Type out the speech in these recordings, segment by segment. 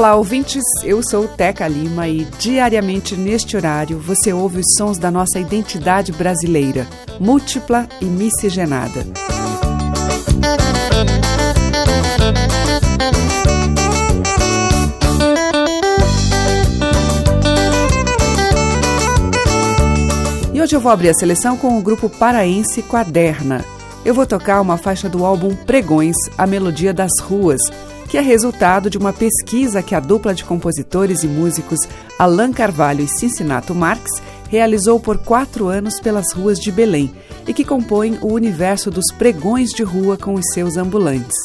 Olá, ouvintes. Eu sou Teca Lima e diariamente neste horário você ouve os sons da nossa identidade brasileira, múltipla e miscigenada. E hoje eu vou abrir a seleção com o grupo paraense Quaderna. Eu vou tocar uma faixa do álbum Pregões, A Melodia das Ruas, que é resultado de uma pesquisa que a dupla de compositores e músicos Alan Carvalho e Cincinnato Marx realizou por quatro anos pelas ruas de Belém e que compõem o universo dos pregões de rua com os seus ambulantes.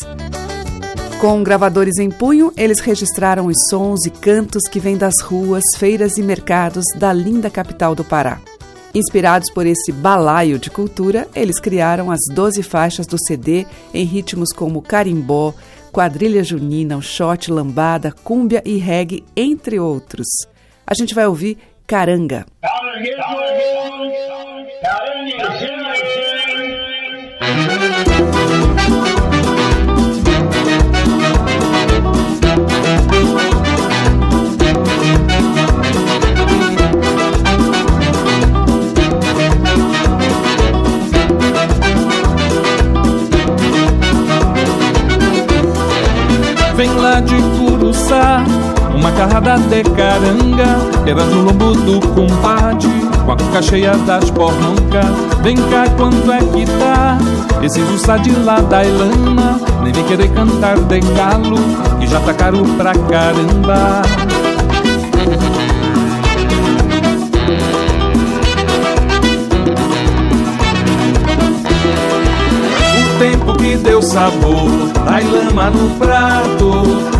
Com gravadores em punho, eles registraram os sons e cantos que vêm das ruas, feiras e mercados da linda capital do Pará. Inspirados por esse balaio de cultura, eles criaram as 12 faixas do CD em ritmos como carimbó, quadrilha junina, o shot, lambada, cúmbia e reggae, entre outros. A gente vai ouvir Caranga. Vem lá de Curuçá, uma carrada de caranga, beira no lombo do compadre, com a cuca cheia das porroncas. Vem cá, quanto é que tá? Esse jussá de lá da Ilana, nem vem querer cantar de galo, que já tá caro pra caramba. Deu sabor, dai lama no prato,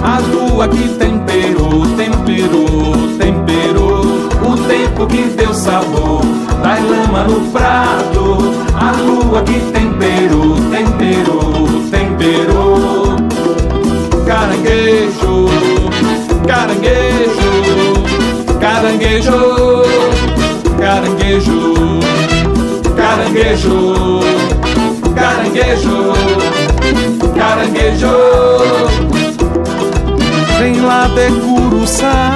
a lua que temperou, temperou, temperou. O tempo que deu sabor, dai lama no prato, a lua que temperou, temperou, temperou. Caranguejo, caranguejo, caranguejo, caranguejo, caranguejo caranguejo, caranguejo. Vem lá de Curuçá,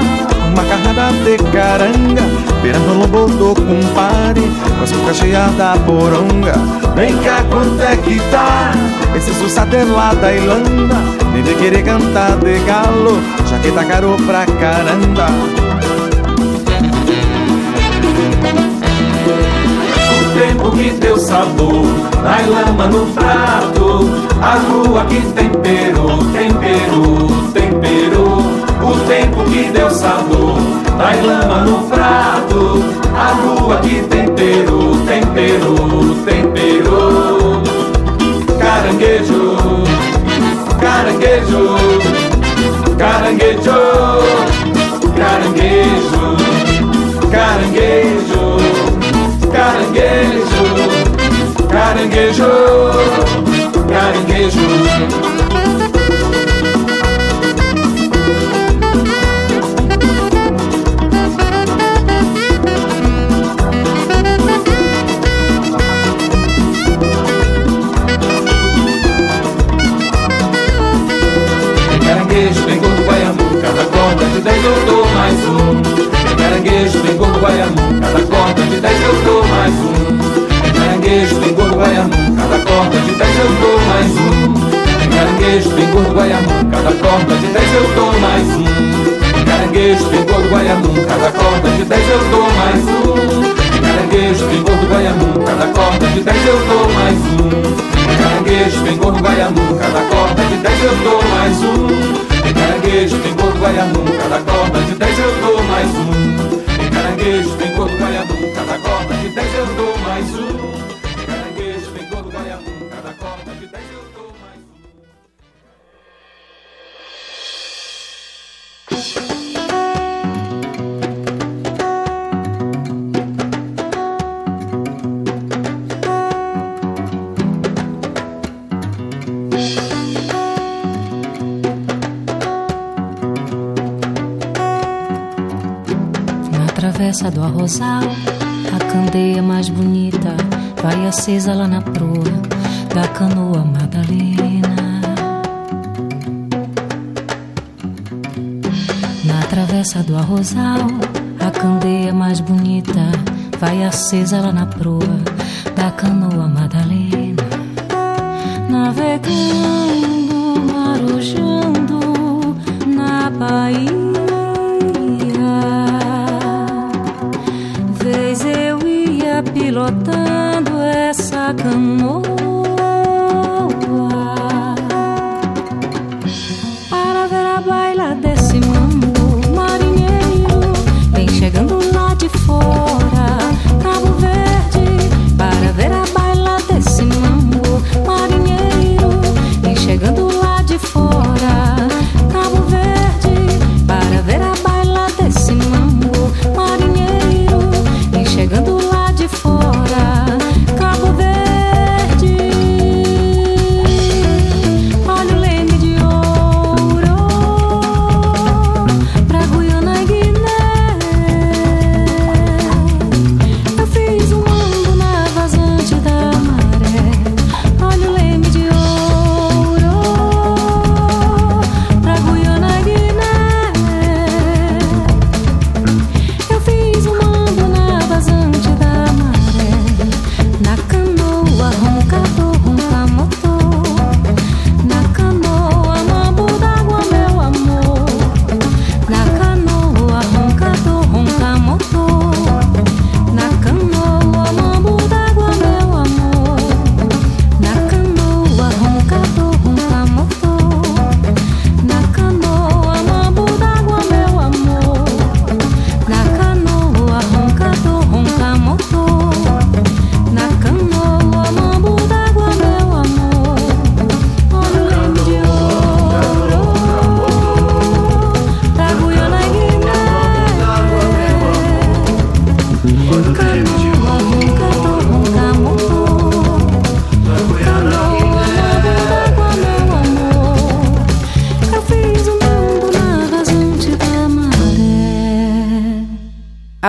uma carrada de caranga, beirando o lombo do compadre, com as bocas cheias da poronga. Vem cá, quanto é que tá? Esse sussate lá da Irlanda, nem de querer cantar de galo, já que tá caro pra caramba. Tempo que deu sabor, dai lama no prato, a lua que temperou, temperou, temperou. O tempo que deu sabor, dai lama no prato, a lua que temperou, temperou, temperou. Caranguejo, caranguejo, caranguejo, caranguejo. Tem caranguejo, tem gordo guaiamu, cada corda de dez eu dou mais um. Tem caranguejo, tem gordo guaiamu, cada corda de dez eu dou mais um. Caranguejo, tem gordo guaiamu, cada corda de dez eu dou mais um. Caranguejo, tem gordo guaiamu, cada corda de dez eu dou mais um. Caranguejo, tem gordo guaiamu, cada corda de dez eu dou mais um. Caranguejo, tem gordo guaiamu, cada corda de dez eu dou mais um. Caranguejo, tem gordo guaiamu, cada corda de dez eu dou mais um. Tem caranguejo, tem gordo guaiamu, cada corda de dez eu dou mais um. Caranguejo, tem gordo guaiamu, cada corda de dez eu dou mais um. Tem caranguejo, cada corda de dez eu dou mais um. Travessa do arrozal, a candeia mais bonita vai acesa lá na proa da canoa Madalena. Na travessa do arrozal, a candeia mais bonita vai acesa lá na proa da canoa Madalena. Navegando, marujando na Bahia. Essa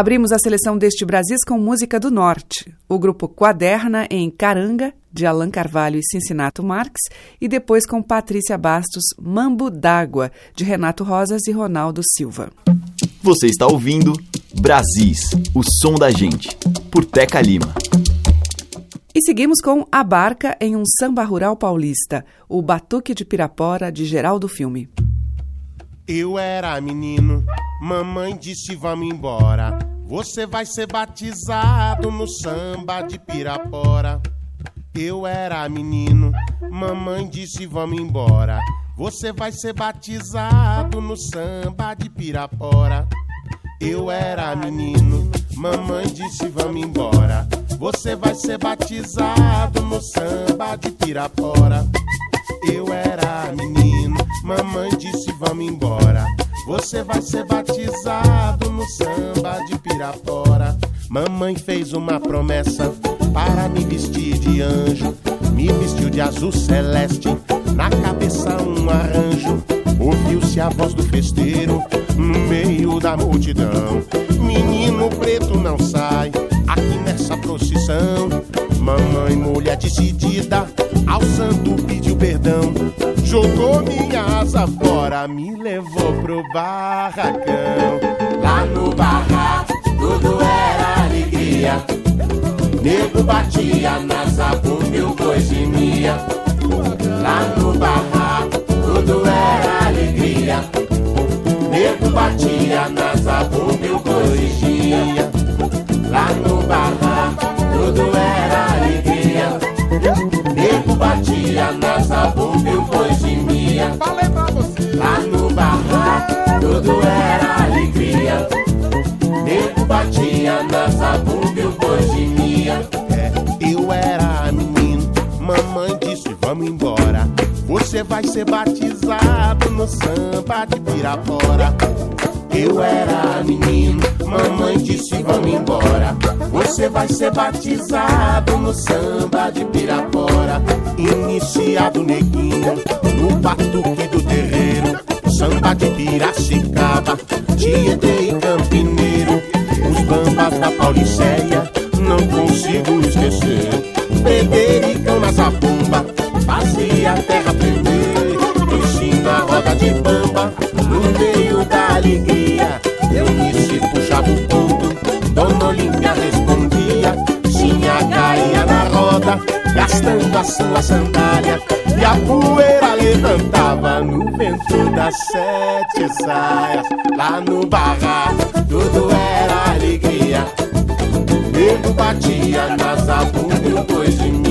Abrimos a seleção deste Brasis com música do Norte, o grupo Quaderna em Caranga, de Allan Carvalho e Cincinato Marques, e depois com Patrícia Bastos, Mambo d'Água, de Renato Rosas e Ronaldo Silva. Você está ouvindo Brasis, o som da gente, por Teca Lima. E seguimos com A Barca em um samba rural paulista, o Batuque de Pirapora, de Geraldo Filme. Eu era menino, mamãe disse vamos embora. Você vai ser batizado no samba de Pirapora. Eu era menino, mamãe disse vamos embora. Você vai ser batizado no samba de Pirapora. Eu era menino, mamãe disse vamos embora. Você vai ser batizado no samba de Pirapora. Eu era menino, mamãe disse vamos embora. Você vai ser batizado no samba de Pirapora. Mamãe fez uma promessa para me vestir de anjo. Me vestiu de azul celeste, na cabeça um arranjo. Ouviu-se a voz do festeiro no meio da multidão. Menino preto não sai aqui nessa procissão. Mamãe, mulher decidida, ao santo pediu perdão. Jogou minha asa fora, me levou pro barracão. Lá no barraco, tudo era alegria. Nego batia na zabumba e o boi gemia. Lá no barraco, tudo era alegria. Nego batia na zabumba e o boi gemia. Lá no barraco, tudo era alegria. Batia na zabumba e o boi gemia. Lá no barraco, tudo era alegria. Nego batia na zabumba e o boi gemia. É, eu era menino, mamãe disse vamos embora. Você vai ser batizado no samba de Pirapora. Eu era menino, mamãe disse vamos embora. Você vai ser batizado no samba de Pirapora. Iniciado neguinho, no batuque do terreiro. Samba de Piracicaba, Tietê e Campineiro. Os bambas da Pauliceia, não consigo esquecer. Bedericão na zabumba, fazia a terra tremer. Ensina a roda de bamba, no meio da alegria. Eu disse, gastando a sua sandália. E a poeira levantava no vento das sete saias. Lá no barraco, tudo era alegria. Nego batia na zabumba e boi gemia.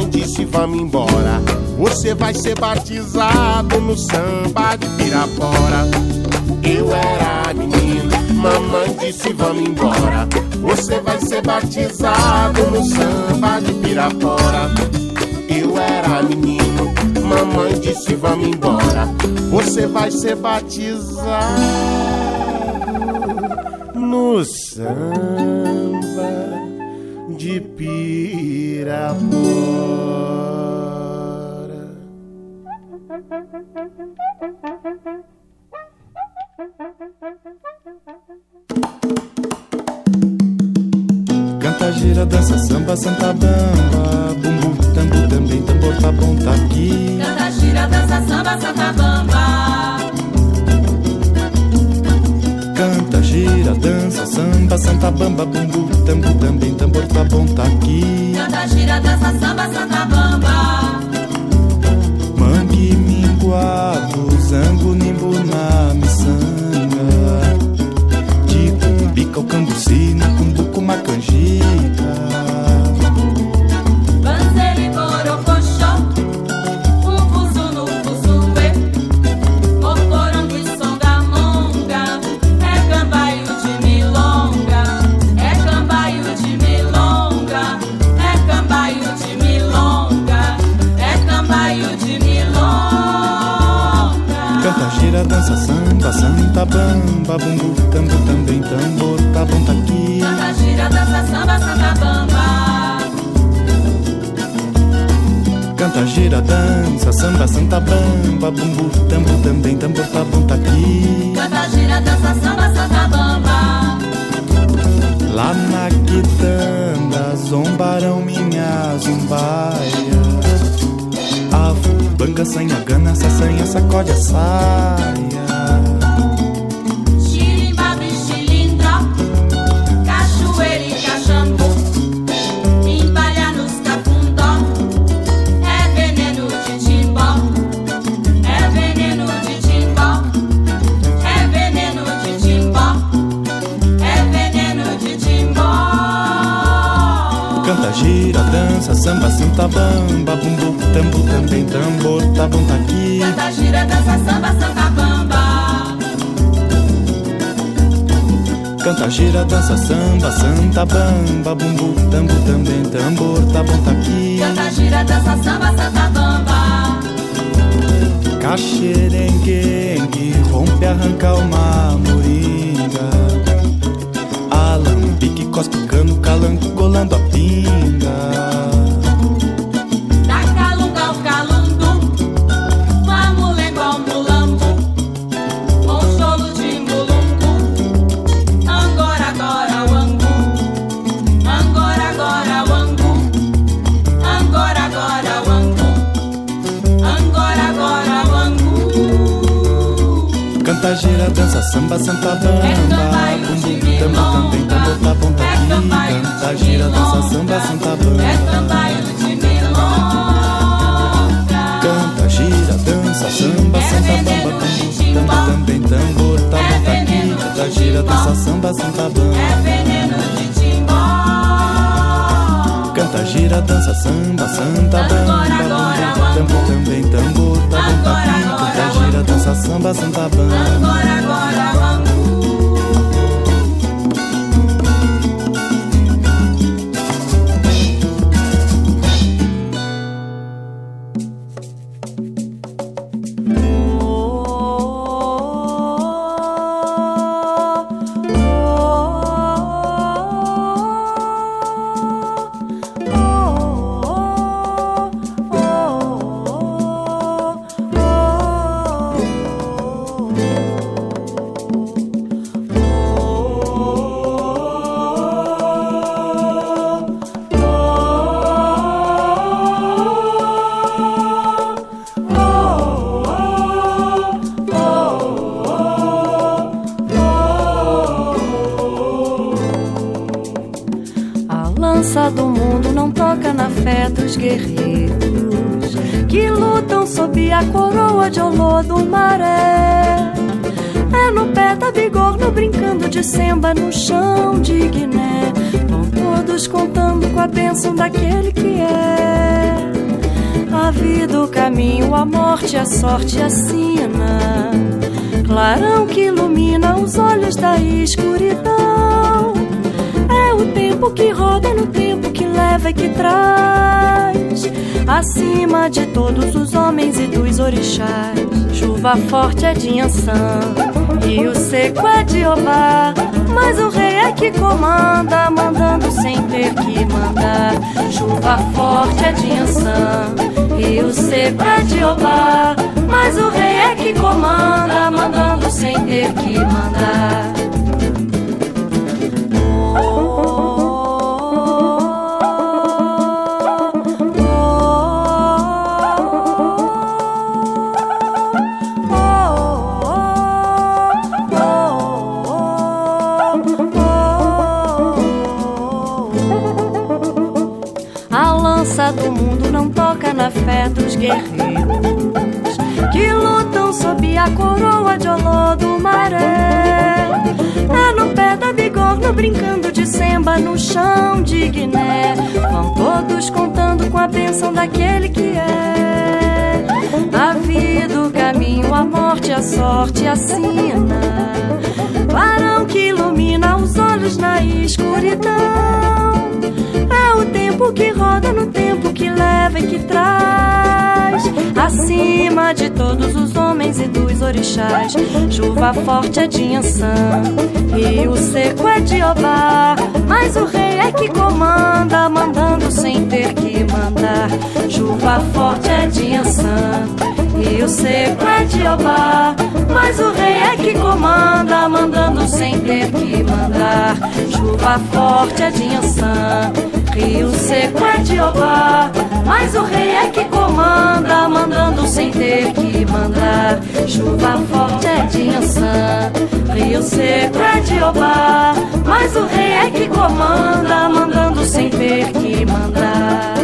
Mamãe disse vamos embora. Você vai ser batizado no samba de Pirapora. Eu era menino, mamãe disse vamos embora. Você vai ser batizado no samba de Pirapora. Eu era menino, mamãe disse vamos embora. Você vai ser batizado no samba de Pirapora. Canta, gira, dança, samba, santa bamba Bumbu, tambu, também, tambor, tá bom, tá aqui Canta, gira, dança, samba, santa bamba. Canta, gira, dança, samba, santa bamba Bumbu, tambu, também, tambor, tá bom, tá aqui Canta, gira, dança, samba, santa bamba. Minguado, zango, nimbo, na miçanga De cumbica, o cambuci, na Canta, gira, dança, samba, santa É bamba Bumbu, tambu, também, tambor, tá bom, tá É Canta, gira, dança, samba, santa É bamba cambaio de milonga. Canta, gira, dança, samba, É santa bamba tambu, também, tambor, tá É tá aqui. veneno Canta, de gira, dança, samba, santa bamba É veneno de timbó. Canta, gira, dança, samba, santa bamba agora, tambu, também, tambor, tá bom, tá aqui. Agora, Canta, gira, dança, samba, santa bamba Agora, agora, o guerreiros que lutam sob a coroa de maré. É no pé da bigorna brincando de semba no chão de Guiné. Vão todos contando com a bênção daquele que é. A vida, o caminho, a morte, a sorte assina. Clarão que ilumina os olhos da escuridão. O tempo que roda no tempo que leva e que traz. Acima de todos os homens e dos orixás. Chuva forte é de Ançã, rio seco é de Obá. Mas o rei é que comanda, mandando sem ter que mandar. Chuva forte é de Ançã, rio seco é de Obá. Mas o rei é que comanda, mandando sem ter que mandar. Guerreiros que lutam sob a coroa de maré. É no pé da bigorna brincando de semba no chão de Guiné. Vão todos contando com a bênção daquele que é. A vida, o caminho, a morte, a sorte assina. Varão que ilumina os olhos na escuridão. Tempo que roda no tempo que leva e que traz. Acima de todos os homens e dos orixás. Chuva forte é de Ançã, rio seco é de Obá. Mas o rei é que comanda, mandando sem ter que mandar. Chuva forte é de Ançã, rio seco é de Obá. Mas o rei é que comanda, mandando sem ter que mandar. Chuva forte é de Ançã, rio seco é de Obá. Mas o rei é que comanda, mandando sem ter que mandar. Chuva forte é de Ançã, rio seco é de Obá. Mas o rei é que comanda, mandando sem ter que mandar.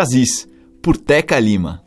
Brasis, por Teca Lima.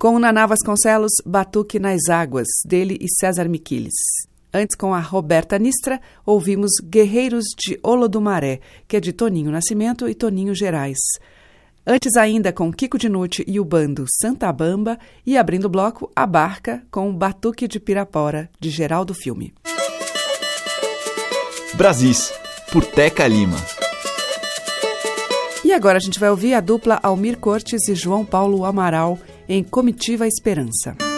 Com Naná Vasconcelos, Batuque nas Águas, dele e César Miquiles. Antes, com a Roberta Nistra, ouvimos Guerreiros de Olodumaré, que é de Toninho Nascimento e Toninho Gerais. Antes ainda, com Kiko Dinucci e o bando Santa Bamba, e abrindo o bloco, A Barca, com Batuque de Pirapora, de Geraldo Filme. Brasis, por Teca Lima. E agora a gente vai ouvir a dupla Almir Cortes e João Paulo Amaral em Comitiva Esperança.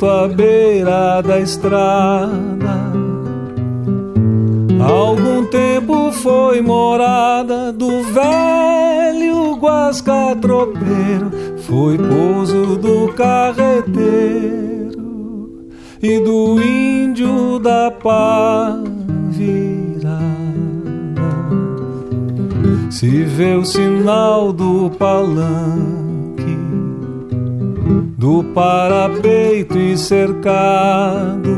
Canto à beira da estrada. Algum tempo foi morada do velho guasca tropeiro, foi pouso do carreteiro e do índio da pá virada. Se vê o sinal do palanque, do parapeito cercado,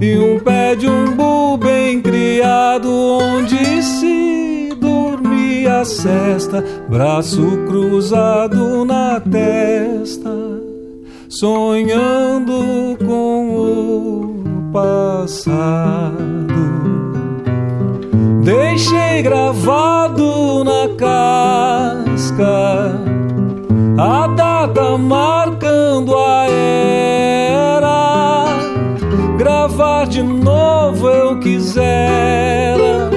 e um pé de umbu bem criado, onde se dormia a cesta, braço cruzado na testa, sonhando com o passado. Deixei gravado na casca a data marcando a De novo eu quisera.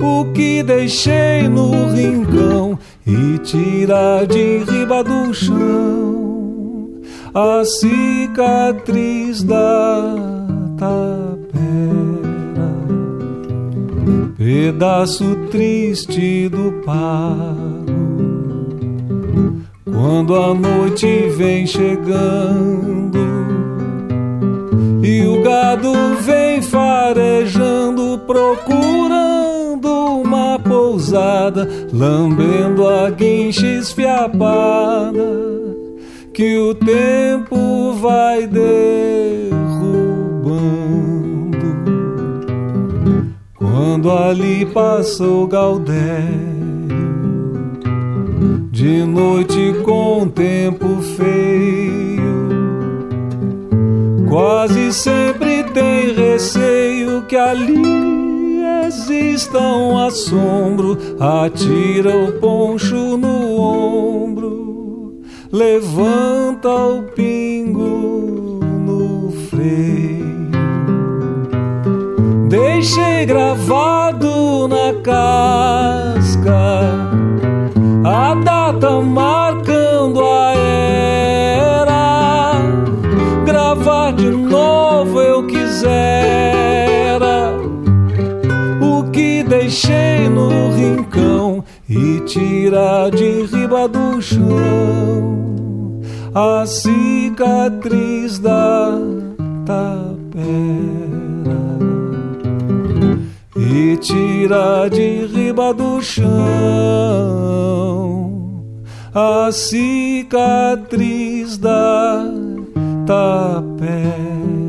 O que deixei no rincão e tirar de riba do chão. A cicatriz da tapera. Pedaço triste do pago. Quando a noite vem chegando e o gado vem farejando, procurando uma pousada, lambendo a guincha esfiapada que o tempo vai derrubando. Quando ali passou Gaudério, de noite com tempo feio, quase sempre tem receio que ali exista um assombro, atira o poncho no ombro, levanta o pingo no freio. Deixei gravado na casca a data marcando a era. Gravar de novo eu quisera. O que deixei no rincão e tirar de riba do chão. A cicatriz da tapera. E tira de riba do chão. A cicatriz da tapera. Tape.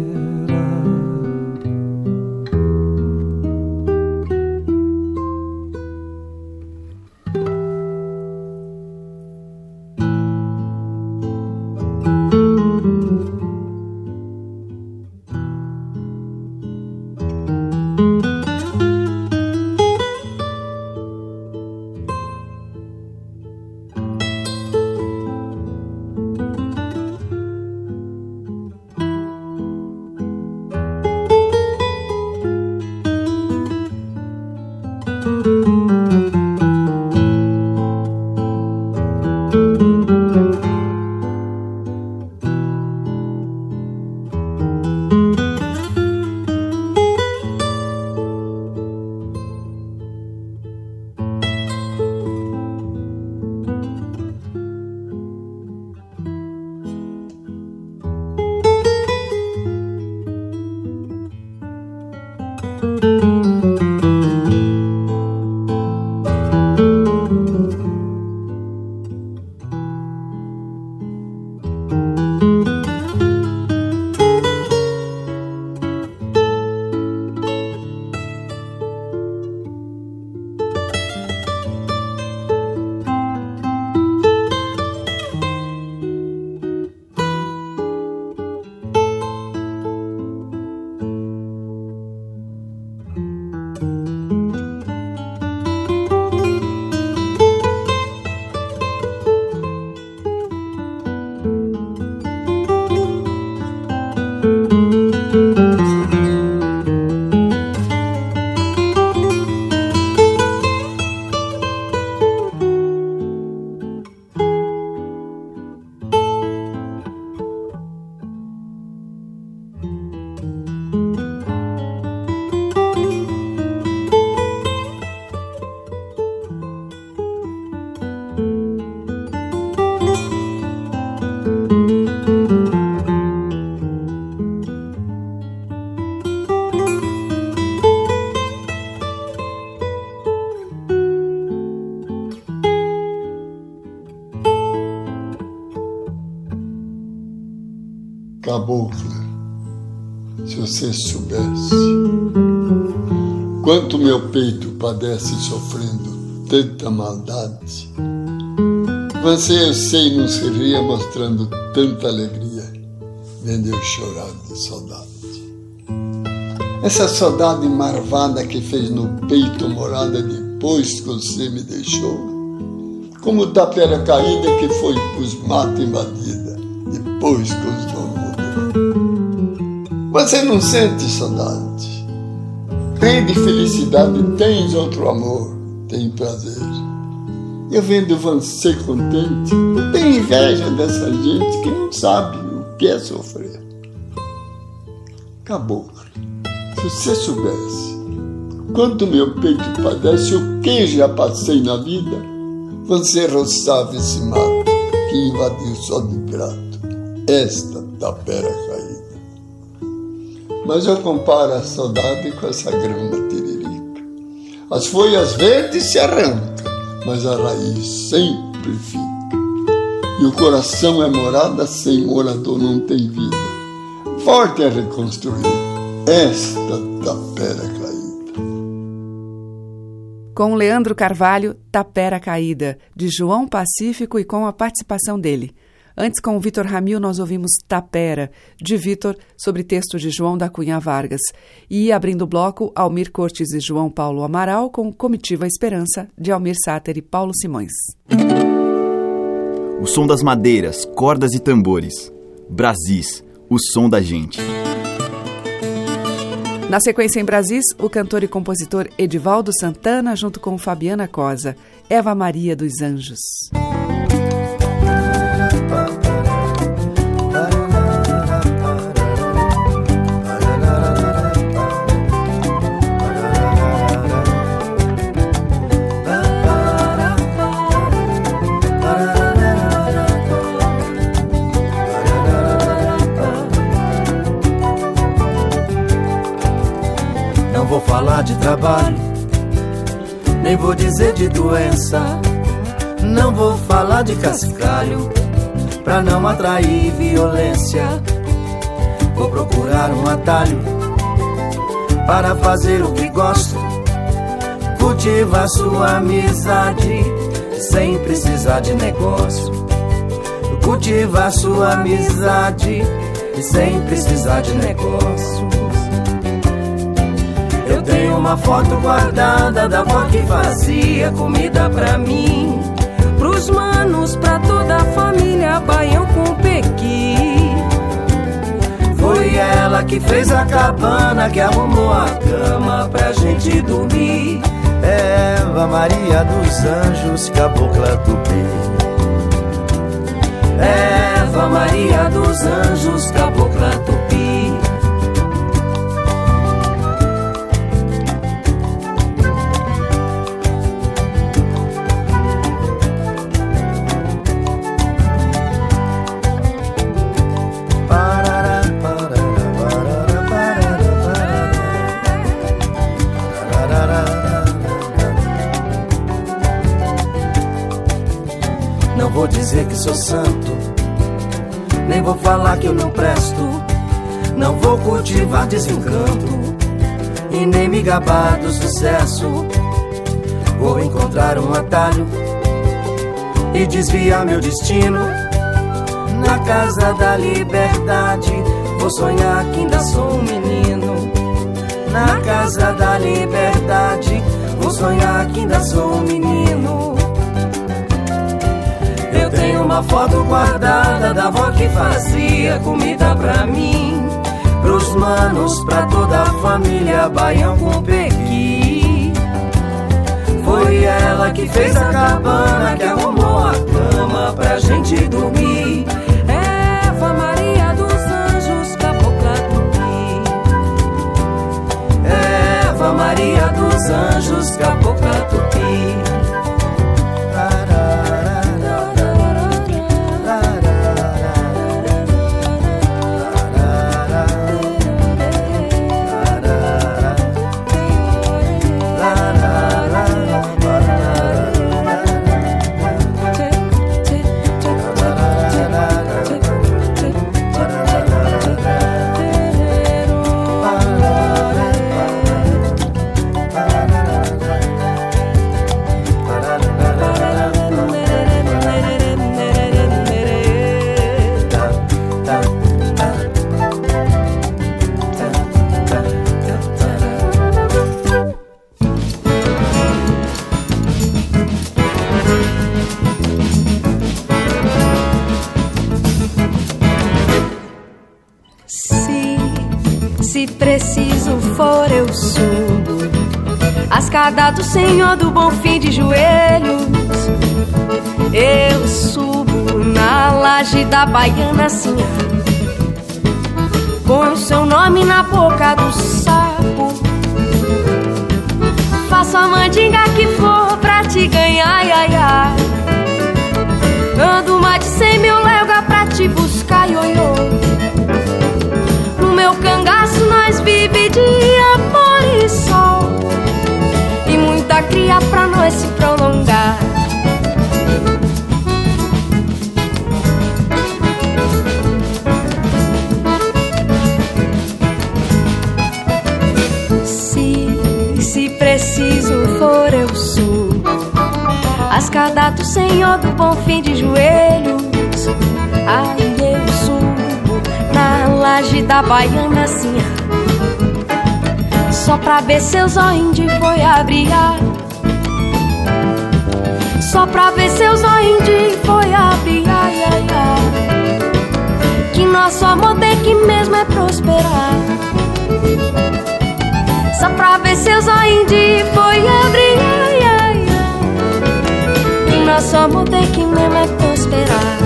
Cabocla, se você soubesse quanto meu peito padece sofrendo tanta maldade, você, eu sei, não seria mostrando tanta alegria vendo eu chorar de saudade. Essa saudade marvada que fez no peito morada depois que você me deixou, como tapera caída que foi pros matos invadida depois que os. Você não sente saudade. Tem de felicidade, tens outro amor, tem prazer. Eu vendo você contente, tenho inveja dessa gente que não sabe o que é sofrer. Caboclo, se você soubesse quanto meu peito padece, o que já passei na vida, você roçava esse mato que invadiu só de grato esta tapera. Mas eu comparo a saudade com essa grama tiririca. As folhas verdes se arrancam, mas a raiz sempre fica. E o coração é morada, sem morador não tem vida. Forte é reconstruir esta tapera caída. Com Leandro Carvalho, Tapera Caída, de João Pacífico e com a participação dele. Antes, com o Vitor Ramil, nós ouvimos Tapera, de Vitor, sobre texto de João da Cunha Vargas. E, abrindo o bloco, Almir Cortes e João Paulo Amaral, com Comitiva Esperança, de Almir Sáter e Paulo Simões. O som das madeiras, cordas e tambores. Brasis, o som da gente. Na sequência em Brasis, o cantor e compositor Edivaldo Santana, junto com Fabiana Cosa, Eva Maria dos Anjos. Falar de trabalho, nem vou dizer de doença. Não vou falar de cascalho, pra não atrair violência. Vou procurar um atalho para fazer o que gosto. Cultivar sua amizade sem precisar de negócio. Cultivar sua amizade sem precisar de negócios. Uma foto guardada da avó que fazia comida pra mim. Pros manos, pra toda a família, baião com pequi. Foi ela que fez a cabana, que arrumou a cama pra gente dormir. Eva Maria dos Anjos, cabocla tupi. Eva Maria dos Anjos, cabocla tupi. Sou santo, nem vou falar que eu não presto. Não vou cultivar desencanto e nem me gabar do sucesso. Vou encontrar um atalho e desviar meu destino na casa da liberdade. Vou sonhar que ainda sou um menino. Na casa da liberdade, vou sonhar que ainda sou um menino. Uma foto guardada da avó que fazia comida pra mim. Pros manos, pra toda a família, baião com pequi. Foi ela que fez a cabana, que arrumou a cama pra gente dormir. Eva Maria dos Anjos, cabocla tupi. Eva Maria dos Anjos, cabocla tupi. Eu subo a escada do Senhor do Bom Fim de joelhos. Eu subo na laje da baiana, assim, com seu nome na boca do sapo. Faço a mandinga que for pra te ganhar, ai, ai. Ando mais de cem mil do Senhor do Bom Fim de joelhos. Aí eu subo na laje da baiana assim. Só pra ver seus olhos de foi abrir Só pra ver seus olhos de foi ai. Que nosso amor tem que mesmo é prosperar. Só pra ver seus olhos de foi abrir nosso amor tem que mesmo é prosperar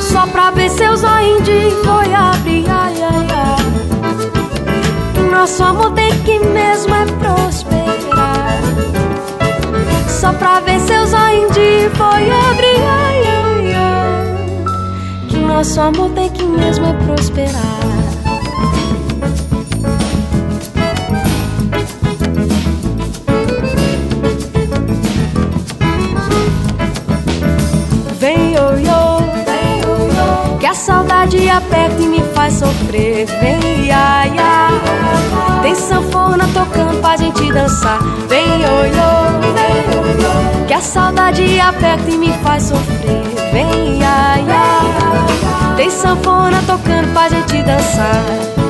Só pra ver seus olhos de foi abrir, ai, ai, ai. Nosso amor tem que mesmo é prosperar. Só pra ver seus olhos de foi abrir, ai, ai, nosso amor tem que mesmo é prosperar. Vem, ioiô, vem, ioiô, que a saudade aperta e me faz sofrer. Vem, ai, ai, tem sanfona tocando pra gente dançar. Vem, ioiô, vem, ioiô, que a saudade aperta e me faz sofrer. Vem, ai, ai, tem sanfona tocando pra gente dançar.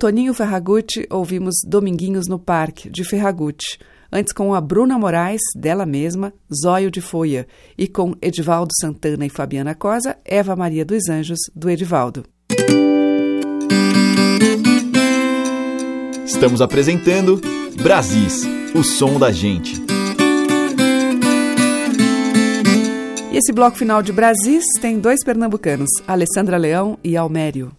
Toninho Ferragutti, ouvimos Dominguinhos no Parque, de Ferragutti. Antes, com a Bruna Moraes, dela mesma, Zóio de Folha. E com Edivaldo Santana e Fabiana Cosa, Eva Maria dos Anjos, do Edivaldo. Estamos apresentando Brasis, o som da gente. E esse bloco final de Brasis tem dois pernambucanos, Alessandra Leão e Almério.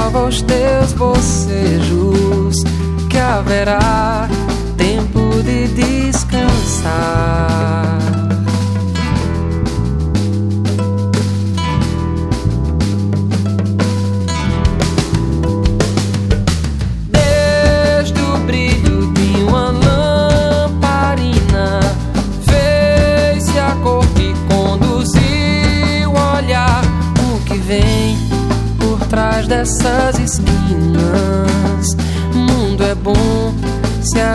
Ressalva os teus bocejos, que haverá tempo de descansar. Dessas esquinas.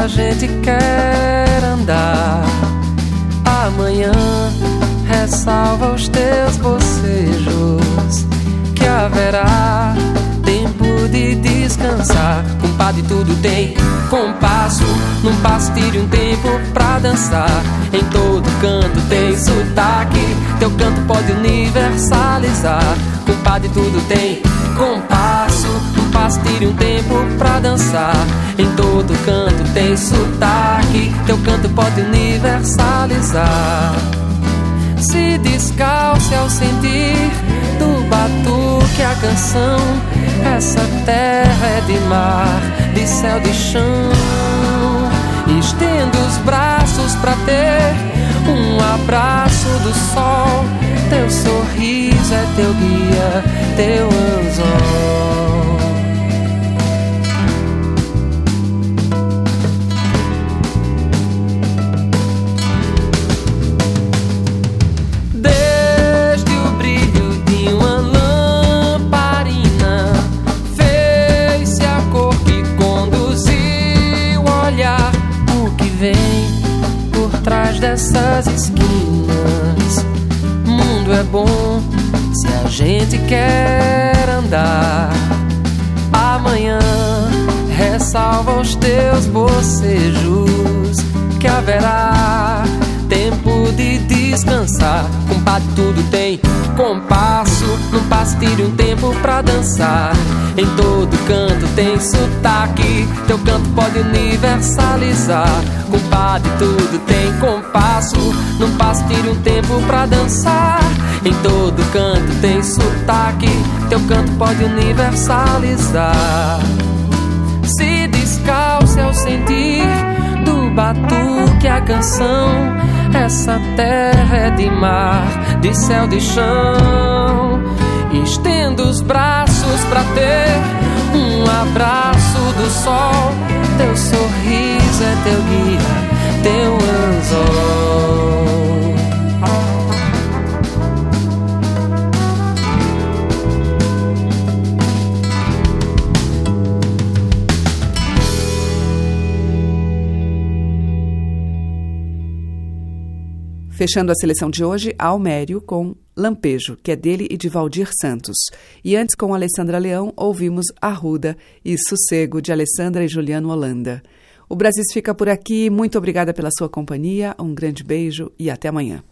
gente quer andar. Amanhã ressalva os teus bocejos, que haverá tempo de descansar. Compadre, tudo tem compasso. Num passo tire um tempo pra dançar. Em todo canto tem sotaque. Teu canto pode universalizar. Compadre, tudo tem compasso. Tire um tempo pra dançar. Em todo canto tem sotaque. Teu canto pode universalizar. Se descalce ao sentir do batuque a canção. Essa terra é de mar, de céu, de chão. Estendo os braços pra ter um abraço do sol. Teu sorriso é teu guia, teu anzol. Dessas esquinas. Mundo é bom se a gente quer andar. Amanhã ressalva os teus bocejos que haverá tempo de descansar. Compadre, tudo tem compasso. Num passo tire um tempo pra dançar. Em todo canto tem sotaque. Teu canto pode universalizar. Compadre, tudo tem compasso. Num passo tire um tempo pra dançar. Em todo canto tem sotaque. Teu canto pode universalizar. Se descalce ao sentir do batuque a canção. Essa terra é de mar, de céu, de chão. Estendo os braços pra ter um abraço do sol. Teu sorriso é teu guia, teu anzol. Fechando a seleção de hoje, Almério com Lampejo, que é dele e de Valdir Santos. E antes, com Alessandra Leão, ouvimos Arruda e Sossego, de Alessandra e Juliano Holanda. O Brasis fica por aqui. Muito obrigada pela sua companhia. Um grande beijo e até amanhã.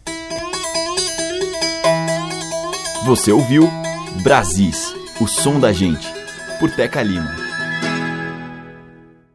Você ouviu Brasis, o som da gente, por Teca Lima.